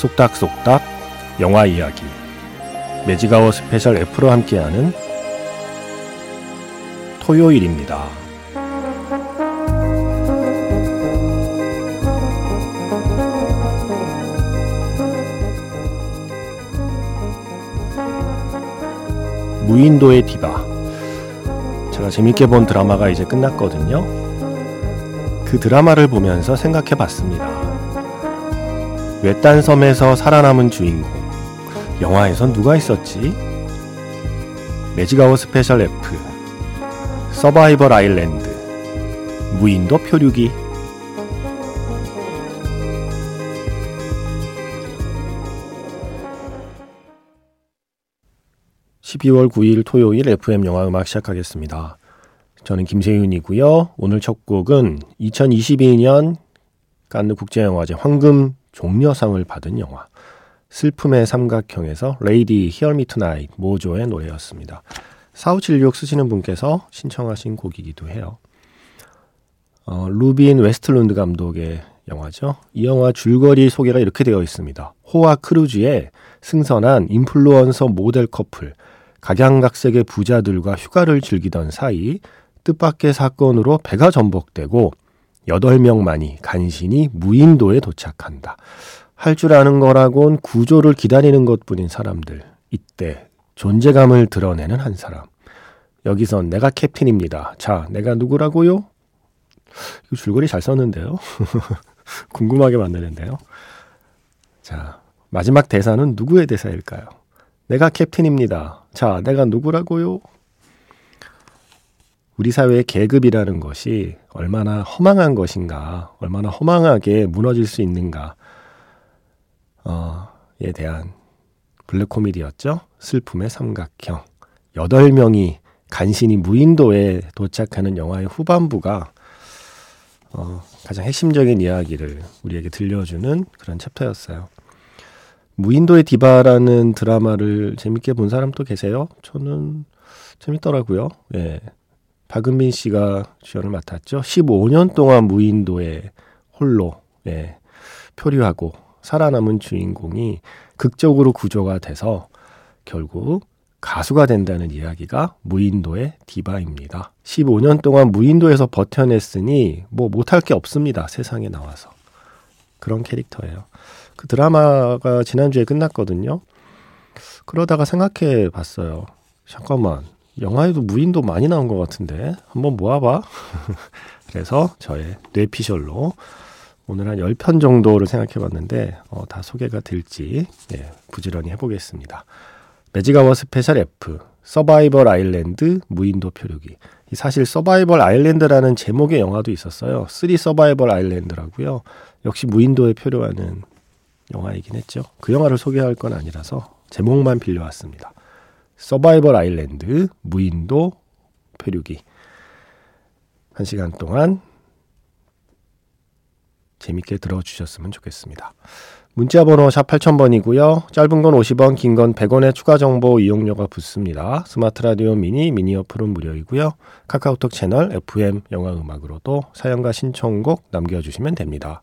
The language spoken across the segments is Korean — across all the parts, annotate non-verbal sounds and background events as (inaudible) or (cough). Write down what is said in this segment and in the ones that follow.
속닥속닥 영화 이야기 Magic Hour Special F로 함께하는 토요일입니다. 무인도의 디바 제가 재밌게 본 드라마가 이제 끝났거든요. 그 드라마를 보면서 생각해 봤습니다. 외딴 섬에서 살아남은 주인공. 영화에선 누가 있었지? Magic Hour Special F. Survival Island. 무인도 표류기. 12월 9일 토요일 FM 영화 음악 시작하겠습니다. 저는 김세윤이고요. 오늘 첫 곡은 2022년 깐느 국제영화제 황금 종려상을 받은 영화 슬픔의 삼각형에서 Lady Hear Me Tonight 모조의 노래였습니다. 4576 쓰시는 분께서 신청하신 곡이기도 해요. 어, 루벤 외스틀룬드 감독의 영화죠. 이 영화 줄거리 소개가 이렇게 되어 있습니다. 호화 크루즈에 승선한 인플루언서 모델 커플, 각양각색의 부자들과 휴가를 즐기던 사이 뜻밖의 사건으로 배가 전복되고 8명만이 간신히 무인도에 도착한다. 할 줄 아는 거라곤 구조를 기다리는 것 뿐인 사람들. 이때 존재감을 드러내는 한 사람. 여기선 내가 캡틴입니다. 자, 내가 누구라고요? 이거 줄거리 잘 썼는데요. (laughs) 궁금하게 만드는데요. 자, 마지막 대사는 누구의 대사일까요? 내가 캡틴입니다. 자, 내가 누구라고요? 우리 사회의 계급이라는 것이 얼마나 허망한 것인가, 얼마나 허망하게 무너질 수 있는가, 어,에 대한 블랙 코미디였죠. 슬픔의 삼각형. 여덟 명이 간신히 무인도에 도착하는 영화의 후반부가 어, 가장 핵심적인 이야기를 우리에게 들려주는 그런 챕터였어요. 무인도의 디바라는 드라마를 재밌게 본 사람 또 계세요? 저는 재밌더라고요. 예. 박은빈 씨가 주연을 맡았죠. 15년 동안 무인도에 홀로 예, 표류하고 살아남은 주인공이 극적으로 구조가 돼서 결국 가수가 된다는 이야기가 무인도의 디바입니다. 15년 동안 무인도에서 버텨냈으니 뭐 못할 게 없습니다. 세상에 나와서. 그런 캐릭터예요. 그 드라마가 지난주에 끝났거든요. 그러다가 생각해 봤어요. 잠깐만. 영화에도 무인도 많이 나온 것 같은데 한번 모아봐. (laughs) 그래서 저의 뇌피셜로 오늘 한 10편 정도를 생각해 봤는데 어, 다 소개가 될지 네, 부지런히 해보겠습니다. Magic Hour Special F Survival Island 무인도 표류기 사실 Survival Island라는 제목의 영화도 있었어요. 3 Survival Island라고요. 역시 무인도에 표류하는 영화이긴 했죠. 그 영화를 소개할 건 아니라서 제목만 빌려왔습니다. 서바이벌 아일랜드 무인도 표류기 한 시간 동안 재밌게 들어주셨으면 좋겠습니다. 문자 번호 샵 8000번이고요. 짧은 건 50원, 긴 건 100원의 추가 정보 이용료가 붙습니다. 스마트 라디오 미니, 미니 어플은 무료이고요. 카카오톡 채널 FM 영화 음악으로도 사연과 신청곡 남겨주시면 됩니다.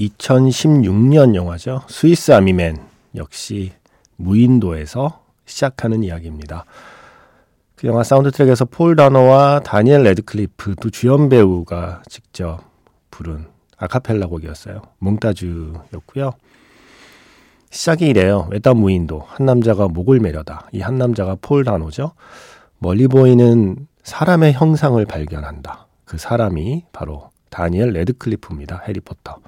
2016년 영화죠. Swiss Army Man 역시 무인도에서 시작하는 이야기입니다. 그 영화 사운드 트랙에서 폴 다노와 다니엘 레드클리프 두 주연 배우가 직접 부른 아카펠라 곡이었어요. Montage였고요. 시작이 이래요. 외딴 무인도 한 남자가 목을 매려다. 이 한 남자가 폴 다노죠. 멀리 보이는 사람의 형상을 발견한다. 그 사람이 바로 다니엘 레드클리프입니다. 해리포터.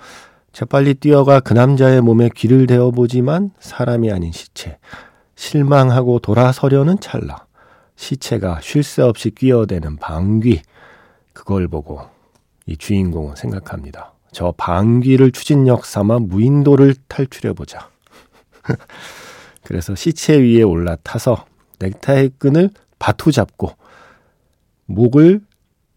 재빨리 뛰어가 그 남자의 몸에 귀를 대어보지만 사람이 아닌 시체. 실망하고 돌아서려는 찰나. 시체가 쉴 새 없이 끼어대는 방귀. 그걸 보고 이 주인공은 생각합니다. 저 방귀를 추진력 삼아 무인도를 탈출해보자. (laughs) 그래서 시체 위에 올라타서 넥타이 끈을 바투 잡고 목을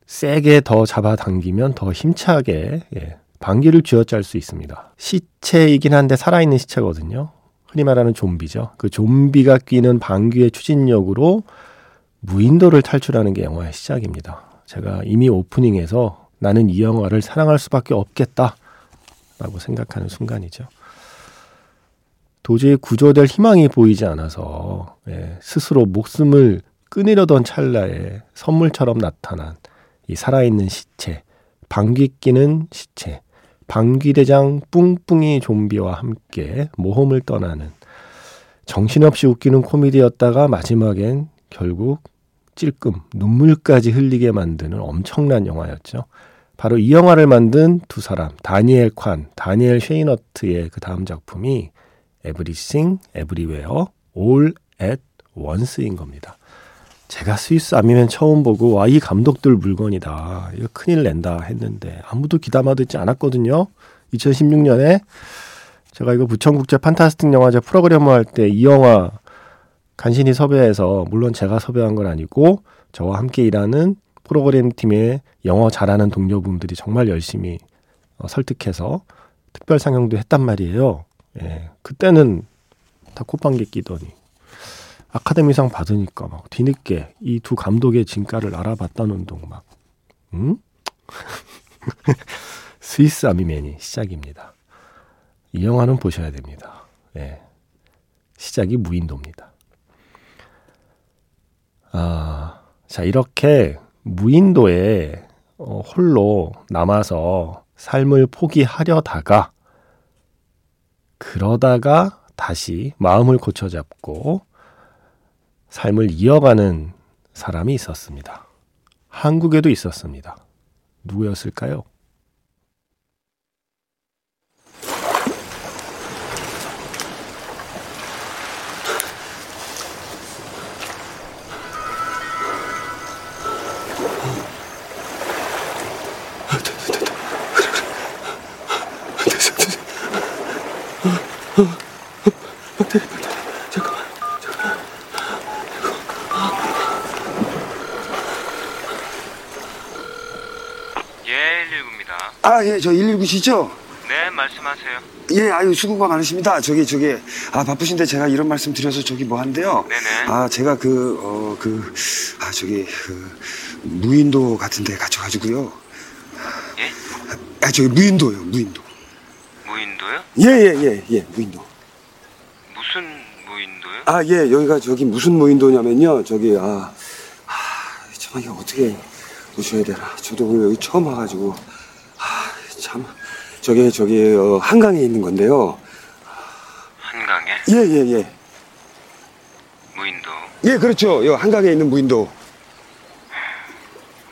세게 더 잡아당기면 더 힘차게 예, 방귀를 쥐어짤 수 있습니다. 시체이긴 한데 살아있는 시체거든요. 흔히 말하는 좀비죠. 그 좀비가 끼는 방귀의 추진력으로 무인도를 탈출하는 게 영화의 시작입니다. 제가 이미 오프닝에서 나는 이 영화를 사랑할 수밖에 없겠다. 라고 생각하는 순간이죠. 도저히 구조될 희망이 보이지 않아서 예, 스스로 목숨을 끊으려던 찰나에 선물처럼 나타난 이 살아있는 시체, 방귀 끼는 시체, 방귀대장 뿡뿡이 좀비와 함께 모험을 떠나는 정신없이 웃기는 코미디였다가 마지막엔 결국 찔끔 눈물까지 흘리게 만드는 엄청난 영화였죠. 바로 이 영화를 만든 두 사람, 다니엘 관, 다니엘 쉐이너트의 그 다음 작품이 Everywhere, All at Once인 겁니다. 제가 스위스 아미맨 처음 보고 와 이 감독들 물건이다. 이거 큰일 낸다 했는데 아무도 기담아 듣지 않았거든요. 2016년에 제가 이거 부천국제 판타스틱 영화제 프로그램을 할 때 이 영화 간신히 섭외해서 물론 제가 섭외한 건 아니고 저와 함께 일하는 프로그램 팀의 영어 잘하는 동료분들이 정말 열심히 어, 설득해서 특별 상영도 했단 말이에요. 예, 그때는 다 콧방귀 끼더니 아카데미상 받으니까 막 뒤늦게 이 두 감독의 진가를 알아봤다는 둥 막, 응? (laughs) 스위스 아미맨이 시작입니다. 이 영화는 보셔야 됩니다. 예. 시작이 무인도입니다. 아, 자, 이렇게 무인도에 어, 홀로 남아서 삶을 포기하려다가 그러다가 다시 마음을 고쳐잡고 삶을 이어가는 사람이 있었습니다. 한국에도 있었습니다. 누구였을까요? 아, 예, 저 119시죠? 네, 말씀하세요. 예, 아유, 수고가 많으십니다. 저기, 저기, 아, 바쁘신데 제가 이런 말씀 드려서 저기 뭐 한데요. 네네. 아, 제가 그, 어, 그, 아, 저기, 그, 무인도 같은 데 갇혀가지고요. 예? 아, 저기, 무인도요, 무인도. 무인도요? 예, 예, 예, 예, 무인도. 무슨 무인도요? 아, 예, 여기가 저기 무슨 무인도냐면요. 저기, 아, 아, 참, 이거 어떻게 오셔야 되나. 저도 오늘 여기 처음 와가지고, 아, 참. 저기, 저기, 어, 한강에 있는 건데요. 한강에? 예, 예, 예. 무인도. 예, 그렇죠. 요 한강에 있는 무인도.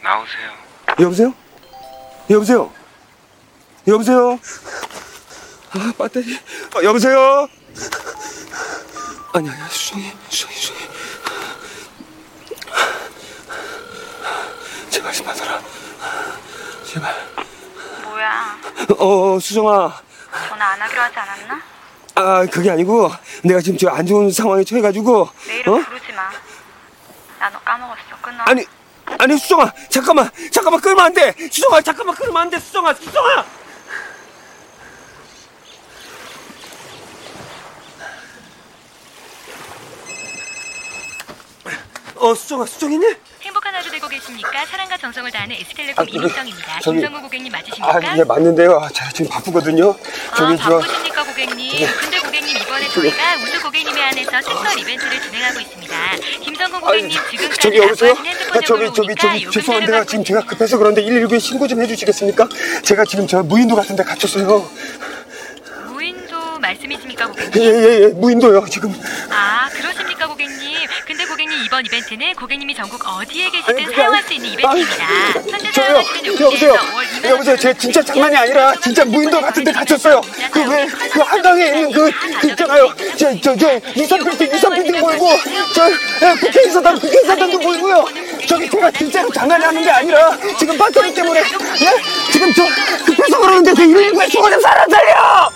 나오세요. 여보세요? 여보세요? 여보세요? 아, 배터리. 어, 여보세요? 아니, 아니, 수정이, 수정이, 수정이. 제발 좀 받아라. 제발. 뭐야? 어, 수정아. 전화 안 하기로 하지 않았나? 아, 그게 아니고, 내가 지금 저 안 좋은 상황에 처해가지고. 내일은 어? 부르지 마. 나 너 까먹었어. 끊어. 아니, 아니, 수정아. 잠깐만. 잠깐만, 끌면 안 돼. 수정아, 잠깐만, 끌면 안 돼. 수정아, 수정아! 어, 수정아, 수정이니? 행복한 하루 되고 계십니까? 사랑과 정성을 다하는 에스텔레콤 아, 이민정입니다. 저기. 김성우 고객님 맞으십니까? 아, 예, 맞는데요. 아, 제가 지금 바쁘거든요. 아, 저기, 저. 바쁘십니까 고객님? 근데 고객님 이번에 저희가 우수 고객님에 한해서 특별 이벤트를 진행하고 있습니다. 아니, 고객님 지금까지 저기 여보세요? 아, 저기 저기 저기 죄송한데요. 지금 제가 급해서 그런데 119에 신고 좀 해주시겠습니까? 제가 지금 저 무인도 같은데 갇혔어요. 무인도 말씀이십니까 고객님? 예예예 무인도요 지금. 이번 이벤트는 고객님이 전국 어디에 아니, 계시든 그게 사용할 아니- 수 있는 이벤트입니다. 아니, 현재 저요 여보세요 중에서 월 2만 여보세요 제 진짜 장난이 아니라 진짜 무인도 같은 데 갇혔어요. 그 왜 그 한강에 있는 그, 그 있잖아요. 저 저저 유선 빌딩 유선 빌딩 보이고 저 예, 국회의사당 국회의사당도 보이고요. 저기 제가 진짜로 장난이 하는 게 아니라 지금 배터리 때문에 예 지금 저 급해서 그러는데 저 119에 죽어 좀 사람 살려.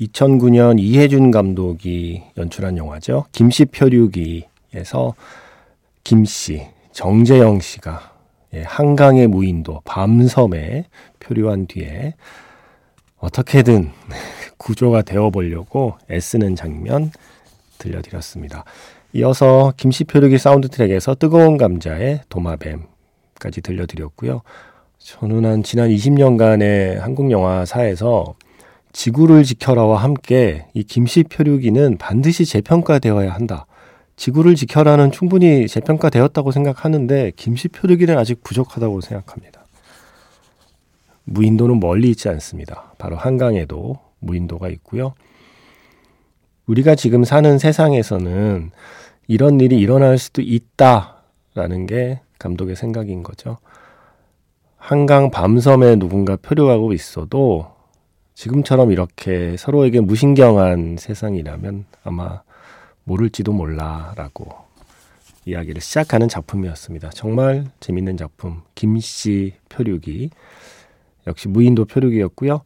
2009년 이혜준 감독이 연출한 영화죠. 김씨 표류기 에서 김씨, 정재영 씨가 예, 한강의 무인도 밤섬에 표류한 뒤에 어떻게든 (laughs) 구조가 되어보려고 애쓰는 장면 들려드렸습니다. 이어서 김씨 표류기 사운드 트랙에서 뜨거운 감자의 도마뱀까지 들려드렸고요. 저는 한 지난 20년간의 한국 영화사에서 지구를 지켜라와 함께 이 김씨 표류기는 반드시 재평가되어야 한다. 지구를 지켜라는 충분히 재평가되었다고 생각하는데 김씨 표류기는 아직 부족하다고 생각합니다. 무인도는 멀리 있지 않습니다. 바로 한강에도 무인도가 있고요. 우리가 지금 사는 세상에서는 이런 일이 일어날 수도 있다라는 게 감독의 생각인 거죠. 한강 밤섬에 누군가 표류하고 있어도 지금처럼 이렇게 서로에게 무신경한 세상이라면 아마 모를지도 몰라라고 이야기를 시작하는 작품이었습니다. 정말 재밌는 작품 김씨 표류기 역시 무인도 표류기였고요.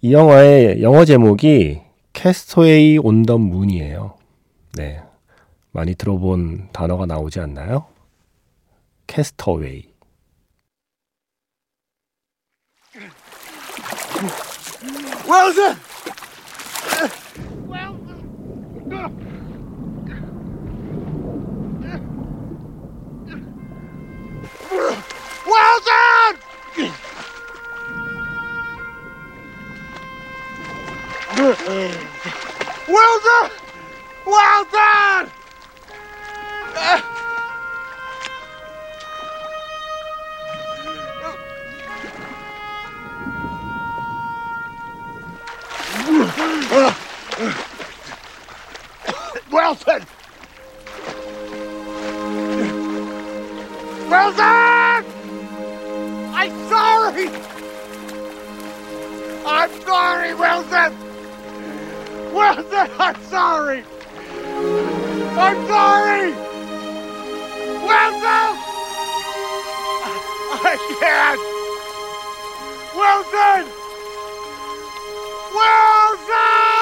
이 영화의 영어 제목이 캐스터웨이 온 더 문이에요. 네. 많이 들어본 단어가 나오지 않나요? 캐스터웨이. well done! well done! Wilson! Wilson! I'm sorry! I'm sorry, Wilson! Wilson, I'm sorry! I'm sorry! Wilson! I can't! Wilson! Wilson!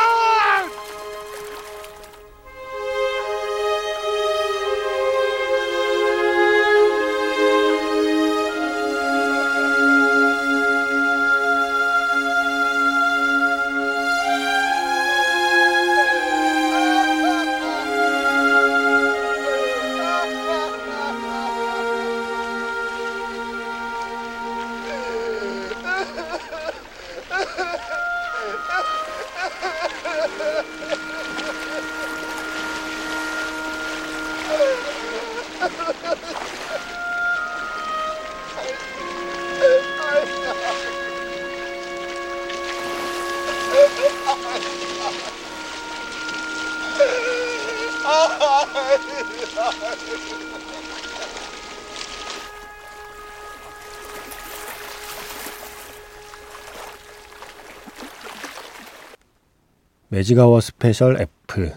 Magic Hour Special F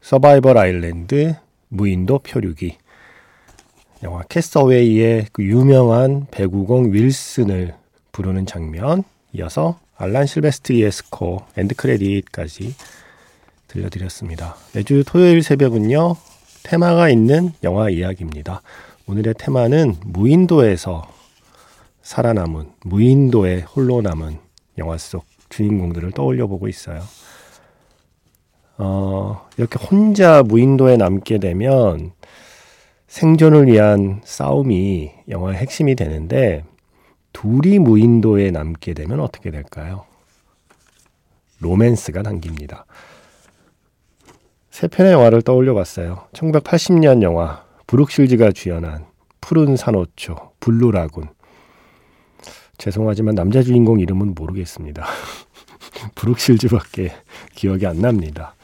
Survival Island 무인도 표류기 영화 Cast Away의 그 유명한 배구공 윌슨을 부르는 장면 이어서 알란 실베스트리의 스코어 End Credit까지 들려드렸습니다. 매주 토요일 새벽은요 테마가 있는 영화 이야기입니다. 오늘의 테마는 무인도에서 살아남은 무인도에 홀로 남은 영화 속 주인공들을 떠올려 보고 있어요. 어, 이렇게 혼자 무인도에 남게 되면 생존을 위한 싸움이 영화의 핵심이 되는데 둘이 무인도에 남게 되면 어떻게 될까요? 로맨스가 담깁니다. 세 편의 영화를 떠올려 봤어요. 1980년 영화 브룩실즈가 주연한 푸른 산호초 Blue Lagoon. 죄송하지만 남자 주인공 이름은 모르겠습니다. (laughs) 브룩실즈밖에 기억이 안 납니다.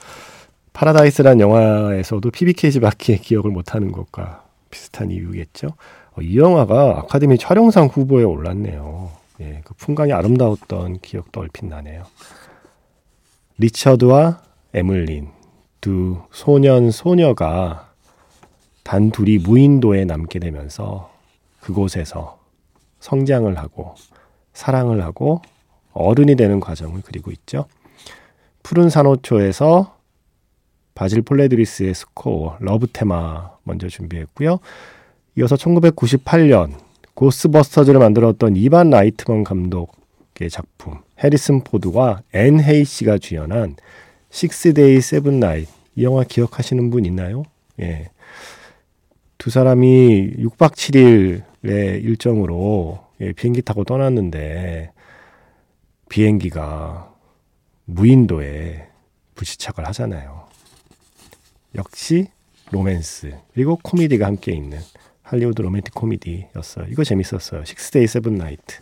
파라다이스란 영화에서도 PBK즈밖에 기억을 못하는 것과 비슷한 이유겠죠. 어, 이 영화가 아카데미 촬영상 후보에 올랐네요. 예, 그 풍광이 아름다웠던 기억도 얼핏 나네요. 리처드와 에물린 두 소년 소녀가 단 둘이 무인도에 남게 되면서 그곳에서 성장을 하고 사랑을 하고 어른이 되는 과정을 그리고 있죠. 푸른 산호초에서 바질 폴레드리스의 스코어 Love Theme 먼저 준비했고요. 이어서 1998년 Ghostbusters를 만들었던 이반 라이트먼 감독의 작품 해리슨 포드와 앤 헤이시가 주연한 Six Day Seven Night 이 영화 기억하시는 분 있나요? 예. 두 사람이 6박 7일의 일정으로 예, 비행기 타고 떠났는데 비행기가 무인도에 불시착을 하잖아요. 역시 로맨스 그리고 코미디가 함께 있는 할리우드 로맨틱 코미디였어요. 이거 재밌었어요. Six Day Seven Night.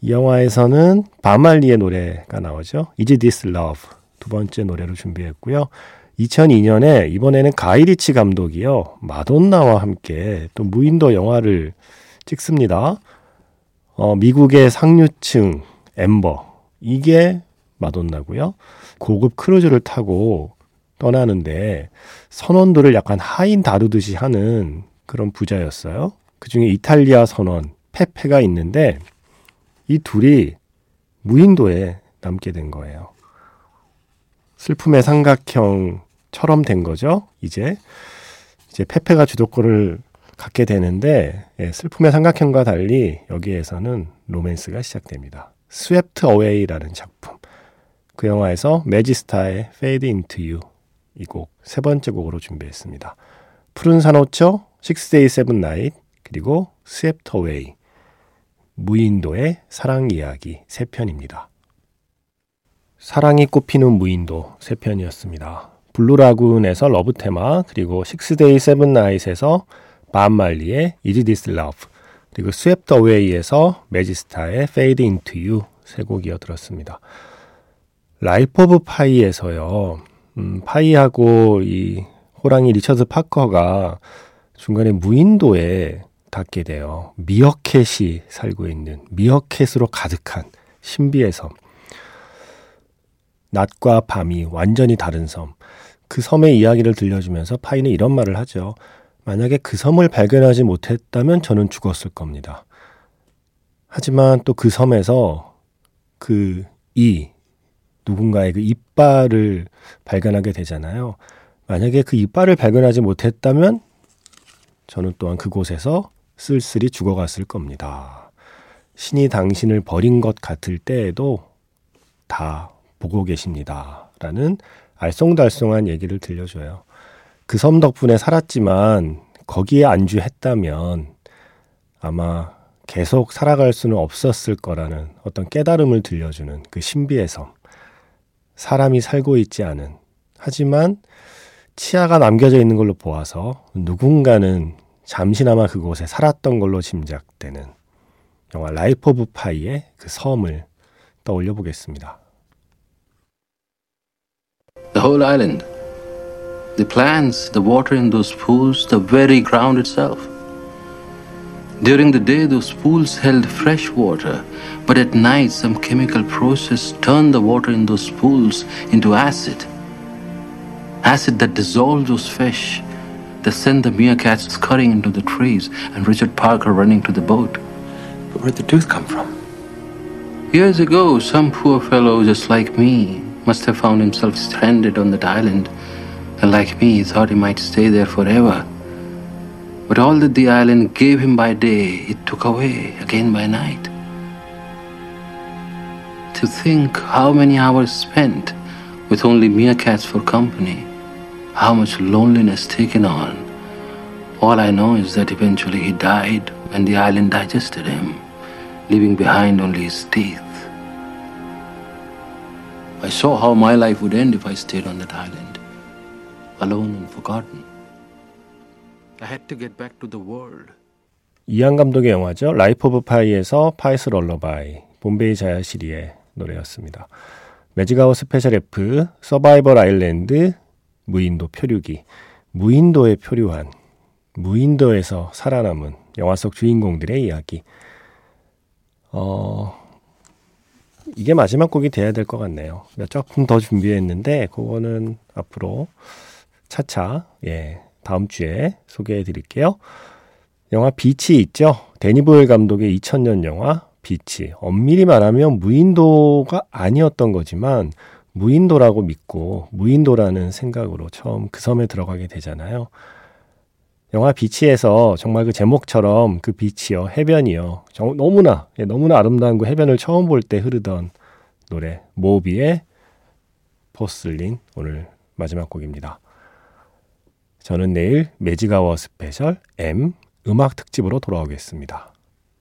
이 영화에서는 밥 말리의 노래가 나오죠. Is This Love 두 번째 노래로 준비했고요. 2002년에 이번에는 가이리치 감독이요. 마돈나와 함께 또 무인도 영화를 찍습니다. 어, 미국의 상류층 엠버 이게 마돈나고요. 고급 크루즈를 타고 떠나는데 선원들을 약간 하인 다루듯이 하는 그런 부자였어요. 그 중에 이탈리아 선원 페페가 있는데 이 둘이 무인도에 남게 된 거예요. 슬픔의 삼각형처럼 된 거죠. 이제 이제 페페가 주도권을 갖게 되는데 예, 슬픔의 삼각형과 달리 여기에서는 로맨스가 시작됩니다. Swept Away라는 작품. 그 영화에서 매지 스타의 Fade Into You 이 곡 세 번째 곡으로 준비했습니다. 푸른 산호초, Seven Night 그리고 Swept Away 무인도의 사랑 이야기 세 편입니다. 사랑이 꽃피는 무인도 세 편이었습니다. Blue Lagoon에서 Love Theme 그리고 Six Day Seven Night에서 밥 말리의 Is This Love 그리고 Swept Away에서 매지 스타의 Fade Into You 세 곡 이어 들었습니다. Life of Pi에서요. 음, 파이하고 이 호랑이 리처드 파커가 중간에 무인도에 닿게 돼요. 미어캣이 살고 있는 미어캣으로 가득한 신비의 섬. 낮과 밤이 완전히 다른 섬. 그 섬의 이야기를 들려주면서 파이는 이런 말을 하죠. 만약에 그 섬을 발견하지 못했다면 저는 죽었을 겁니다. 하지만 또 그 섬에서 그 이, 누군가의 그 이빨을 발견하게 되잖아요. 만약에 그 이빨을 발견하지 못했다면 저는 또한 그곳에서 쓸쓸히 죽어갔을 겁니다. 신이 당신을 버린 것 같을 때에도 다 보고 계십니다. 라는 알쏭달쏭한 얘기를 들려줘요. 그 섬 덕분에 살았지만 거기에 안주했다면 아마 계속 살아갈 수는 없었을 거라는 어떤 깨달음을 들려주는 그 신비의 섬. 사람이 살고 있지 않은 하지만 치아가 남겨져 있는 걸로 보아서 누군가는 잠시나마 그곳에 살았던 걸로 짐작되는 영화 Life of Pi의 그 섬을 떠올려 보겠습니다. The whole island. The plants, the water in those pools, the very ground itself. During the day, those pools held fresh water, but at night, some chemical process turned the water in those pools into acid. Acid that dissolved those fish, that sent the meerkats scurrying into the trees, and Richard Parker running to the boat. But where'd the tooth come from? Years ago, some poor fellow just like me must have found himself stranded on that island, and like me, he thought he might stay there forever. But all that the island gave him by day, it took away again by night To think how many hours spent with only meerkats for company, how much loneliness taken on. All I know is that eventually he died when the island digested him, leaving behind only his teeth. I saw how my life would end if I stayed on that island. alone and forgotten. I had to get back to the world. 이한 감독의 영화죠. 라이프 오브 파이에서 파이스 럴러바이, 본베이 자야시리의 노래였습니다. Magic Hour Special F, Survival Island, 무인도 표류기, 무인도에 표류한, 무인도에서 살아남은 영화 속 주인공들의 이야기. 어, 이게 마지막 곡이 돼야 될 것 같네요. 조금 더 준비했는데, 그거는 앞으로 차차, 예, 다음 주에 소개해 드릴게요. 영화 비치 있죠? 데니 보일 감독의 2000년 영화 비치. 엄밀히 말하면 무인도가 아니었던 거지만 무인도라고 믿고 무인도라는 생각으로 처음 그 섬에 들어가게 되잖아요. 영화 비치에서 정말 그 제목처럼 그 비치요, 해변이요. 정, 너무나, 예, 너무나 아름다운 그 해변을 처음 볼 때 흐르던 노래. 모비의 Porcelain. 오늘 마지막 곡입니다. 저는 내일 Magic Hour Special M 음악 특집으로 돌아오겠습니다.